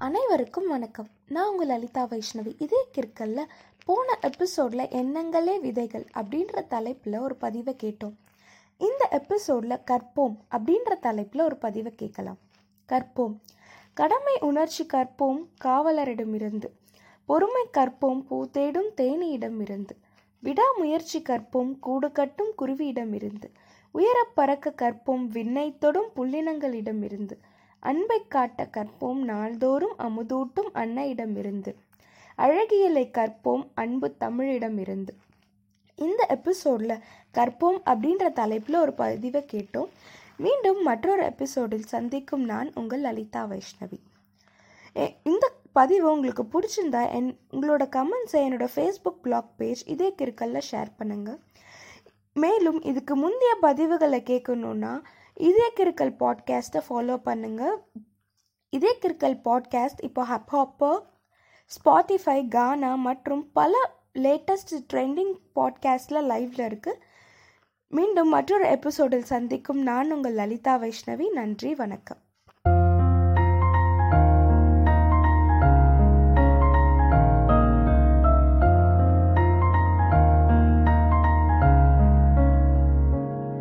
அனைவருக்கும் வணக்கம். நான் உங்கள் லலிதா வைஷ்ணவி. இதே கிற்கல்ல போன எபிசோடில் எண்ணங்களே விதைகள் அப்படின்ற தலைப்பில் ஒரு பதிவை கேட்டோம். இந்த எபிசோடில் கற்போம் அப்படின்ற தலைப்பில் ஒரு பதிவை கேட்கலாம். கற்போம். கடமை உணர்ச்சி கற்போம் காவலரிடமிருந்து. பொறுமை கற்போம் பூ தேடும் தேனியிடமிருந்து. விடாமுயற்சி கற்போம் கூடு கட்டும் குருவியிடமிருந்து. உயரப் பறக்க கற்போம் விண்ணை தொடும் புள்ளினங்களிடமிருந்து அன்பை காட்ட கற்போம் நாள்தோறும் அமுதூட்டும் அன்னையிடமிருந்து. அழகியலை கற்போம் அன்பு தமிழிடமிருந்து. இந்த எபிசோடில் கற்போம் அப்படின்ற தலைப்பில் ஒரு பதிவை கேட்டோம். மீண்டும் மற்றொரு எபிசோடில் சந்திக்கும் நான் உங்கள் லலிதா வைஷ்ணவி. இந்த பதிவு உங்களுக்கு பிடிச்சிருந்தா என் உங்களோட கமெண்ட்ஸை என்னோட ஃபேஸ்புக் பிளாக் பேஜ் இதே கிருக்கல்ல ஷேர் பண்ணுங்கள் மேலும் இதுக்கு முந்தைய பதிவுகளை கேட்கணுன்னா இதே கிறுக்கல் பாட்காஸ்ட்டை ஃபாலோ பண்ணுங்கள் இதே கிறுக்கல் பாட்காஸ்ட் இப்போ ஹப் ஹாப்பர் ஸ்பாட்டிஃபை கானா மற்றும் பல லேட்டஸ்ட் ட்ரெண்டிங் பாட்காஸ்டில் லைவில் இருக்குது மீண்டும் மற்றொரு எபிசோடில் சந்திக்கும் நான் உங்கள் லலிதா வைஷ்ணவி. நன்றி வணக்கம்.